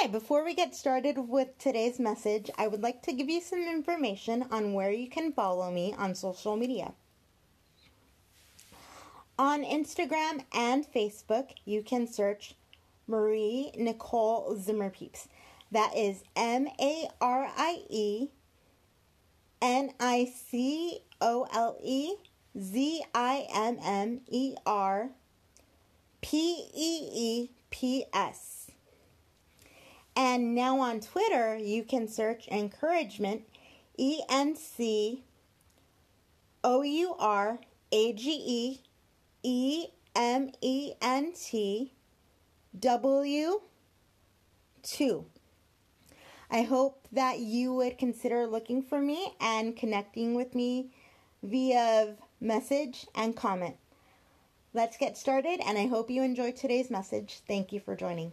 Hi, before we get started with today's message, I would like to give you some information on where you can follow me on social media. On Instagram and Facebook, you can search Marie Nicole Zimmerpeeps. That is M A R I E N I C O L E Z I M M E R P E E P S. And now on Twitter, you can search encouragement E N C O U R A G E E M E N T W 2. I hope that you would consider looking for me and connecting with me via message and comment. Let's get started, and I hope you enjoyed today's message. Thank you for joining.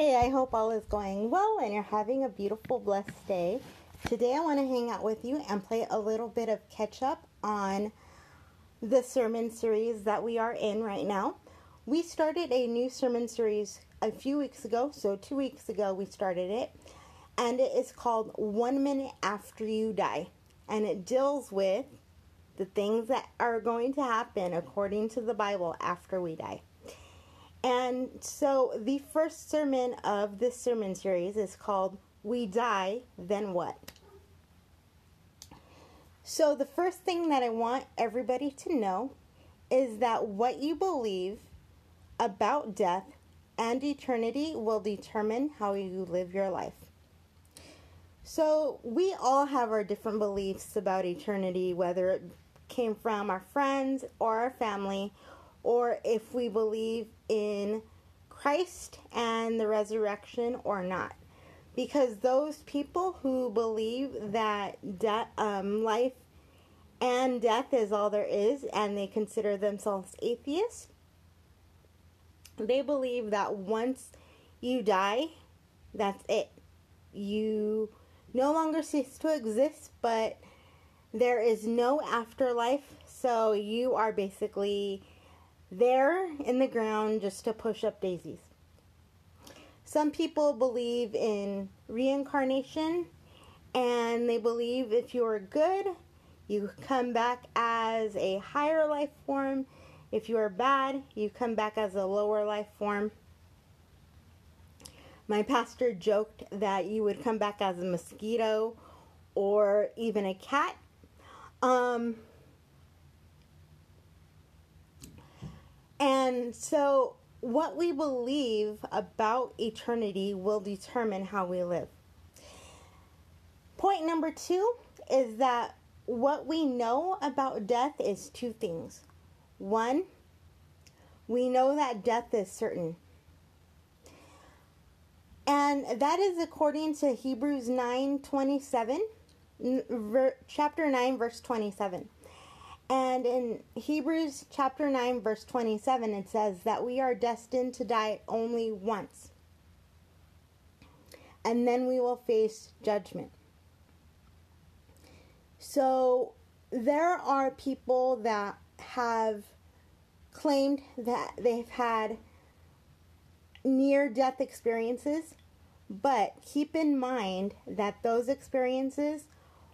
Hey, I hope all is going well and you're having a beautiful, blessed day. Today, I want to hang out with you and play a little bit of catch up on the sermon series that we are in right now. We started a new sermon series a few weeks ago, so two weeks ago we started it, and it is called One Minute After You Die. And it deals with the things that are going to happen according to the Bible after we die. And so the first sermon of this sermon series is called We Die, Then What? So, the first thing that I want everybody to know is that what you believe about death and eternity will determine how you live your life. So, we all have our different beliefs about eternity, whether it came from our friends or our family or if we believe in Christ and the resurrection or not. Because those people who believe that de- um, life and death is all there is and they consider themselves atheists, they believe that once you die, that's it. You no longer cease to exist, but there is no afterlife, so you are basically there in the ground just to push up daisies. Some people believe in reincarnation and they believe if you are good, you come back as a higher life form. If you are bad, you come back as a lower life form. My pastor joked that you would come back as a mosquito or even a cat. Um, And so, what we believe about eternity will determine how we live. Point number two is that what we know about death is two things. One, we know that death is certain. And that is according to Hebrews 9 27, chapter 9, verse 27. And in Hebrews chapter 9, verse 27, it says that we are destined to die only once. And then we will face judgment. So there are people that have claimed that they've had near death experiences, but keep in mind that those experiences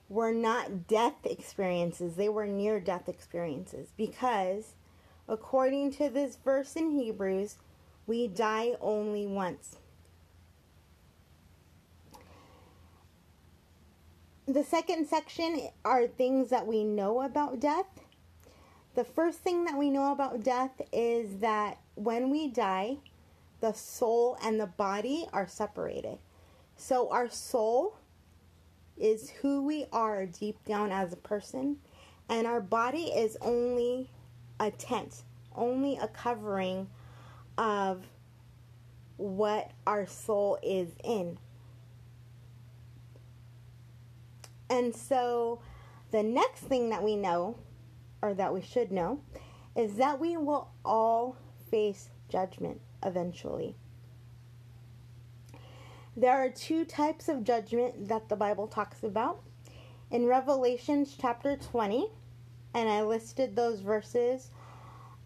were not death experiences, they were near death experiences because, according to this verse in Hebrews, we die only once. The second section are things that we know about death. The first thing that we know about death is that when we die, the soul and the body are separated. So our soul is who we are deep down as a person, and our body is only a tent, only a covering of what our soul is in. And so the next thing that we know, or that we should know, is that we will all face judgment eventually. There are two types of judgment that the Bible talks about. In Revelations chapter 20, and I listed those verses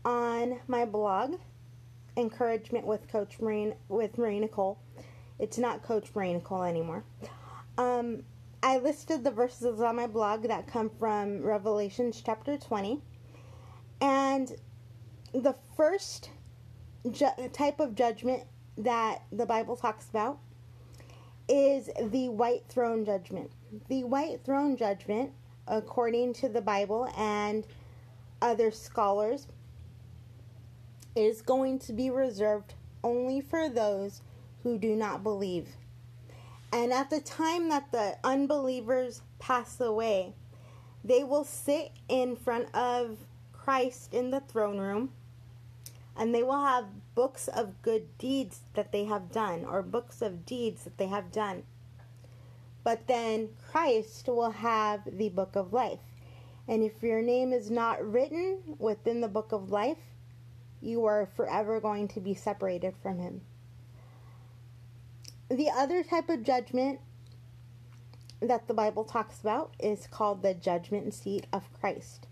on my blog, Encouragement with Coach Marine with Marie Nicole. It's not Coach Marie Nicole anymore. Um, I listed the verses on my blog that come from Revelations chapter 20. And the first ju- type of judgment that the Bible talks about is the white throne judgment. The white throne judgment, according to the Bible and other scholars, is going to be reserved only for those who do not believe. And at the time that the unbelievers pass away, they will sit in front of Christ in the throne room and they will have books of good deeds that they have done or books of deeds that they have done. But then Christ will have the book of life. And if your name is not written within the book of life, you are forever going to be separated from him. The other type of judgment that the Bible talks about is called the judgment seat of Christ.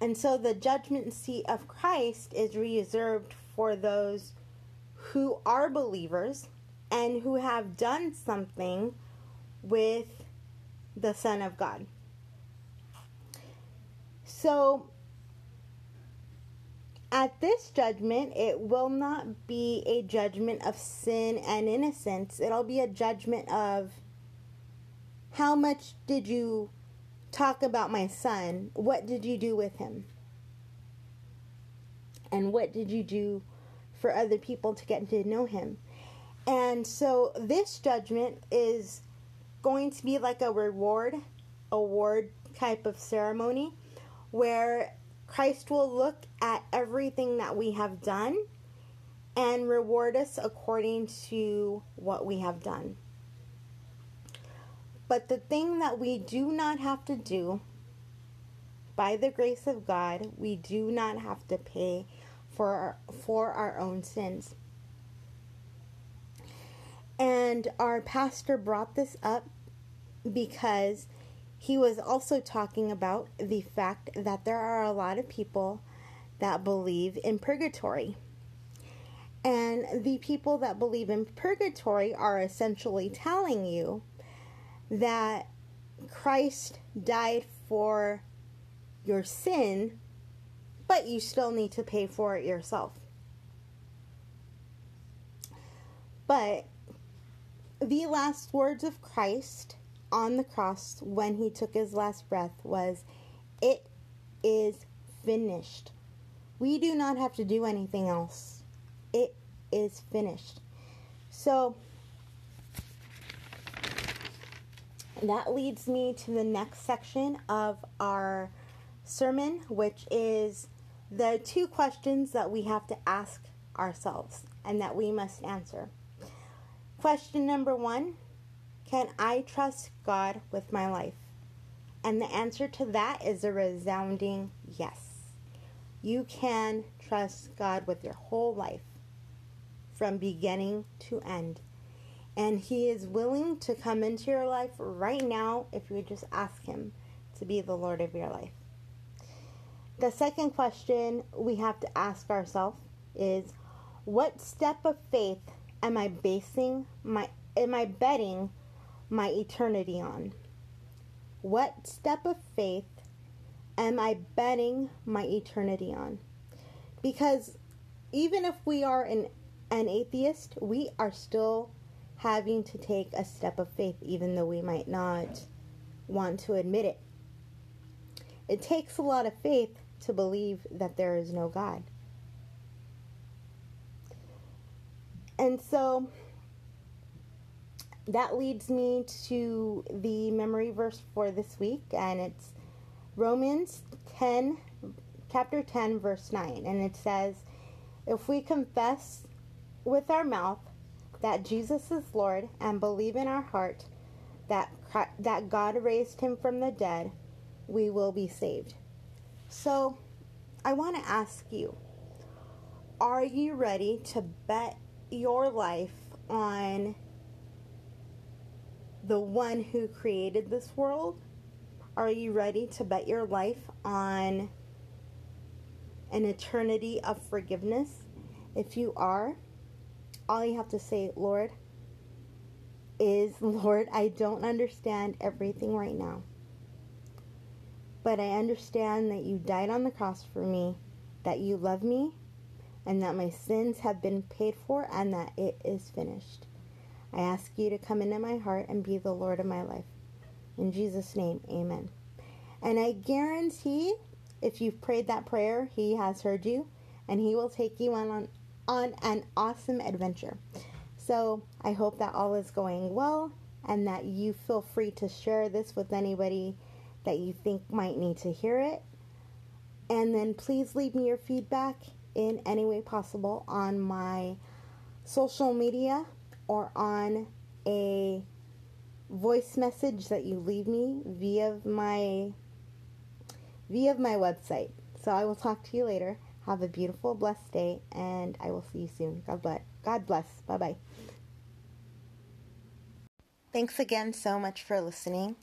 And so the judgment seat of Christ is reserved for those who are believers and who have done something with the Son of God. So at this judgment, it will not be a judgment of sin and innocence. It'll be a judgment of how much did you talk about my son? What did you do with him? And what did you do for other people to get to know him? And so this judgment is going to be like a reward, award type of ceremony where Christ will look at everything that we have done and reward us according to what we have done. But the thing that we do not have to do, by the grace of God, we do not have to pay for our, for our own sins. And our pastor brought this up because he was also talking about the fact that there are a lot of people that believe in purgatory. And the people that believe in purgatory are essentially telling you that Christ died for your sin, but you still need to pay for it yourself. But the last words of Christ on the cross when he took his last breath was, It is finished. We do not have to do anything else. It is finished. So that leads me to the next section of our sermon, which is the two questions that we have to ask ourselves and that we must answer. Question number one can I trust God with my life? And the answer to that is a resounding yes. You can trust God with your whole life from beginning to end. And He is willing to come into your life right now if you just ask Him to be the Lord of your life. The second question we have to ask ourselves is what step of faith am I basing my am I betting my eternity on? What step of faith am I betting my eternity on? Because even if we are an, an atheist, we are still having to take a step of faith, even though we might not want to admit it. It takes a lot of faith to believe that there is no God. And so that leads me to the memory verse for this week, and it's Romans 10, chapter 10, verse 9. And it says, If we confess with our mouth that Jesus is Lord and believe in our heart that, that God raised him from the dead, we will be saved. So, I want to ask you are you ready to bet your life on the one who created this world? Are you ready to bet your life on an eternity of forgiveness? If you are, all you have to say, Lord, is, Lord, I don't understand everything right now. But I understand that you died on the cross for me, that you love me, and that my sins have been paid for, and that it is finished. I ask you to come into my heart and be the Lord of my life. In Jesus' name, amen. And I guarantee if you've prayed that prayer, He has heard you and He will take you on, on an awesome adventure. So I hope that all is going well and that you feel free to share this with anybody that you think might need to hear it. And then please leave me your feedback in any way possible on my social media or on a voice message that you leave me via my via my website. So I will talk to you later. Have a beautiful, blessed day, and I will see you soon. God bless. God bless. Bye bye. Thanks again so much for listening.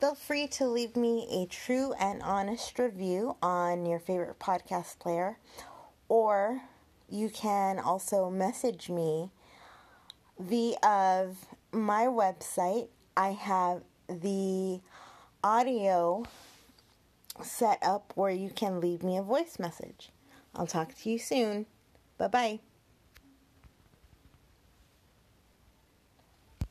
Feel free to leave me a true and honest review on your favorite podcast player, or you can also message me via my website. I have the audio set up where you can leave me a voice message. I'll talk to you soon. Bye bye.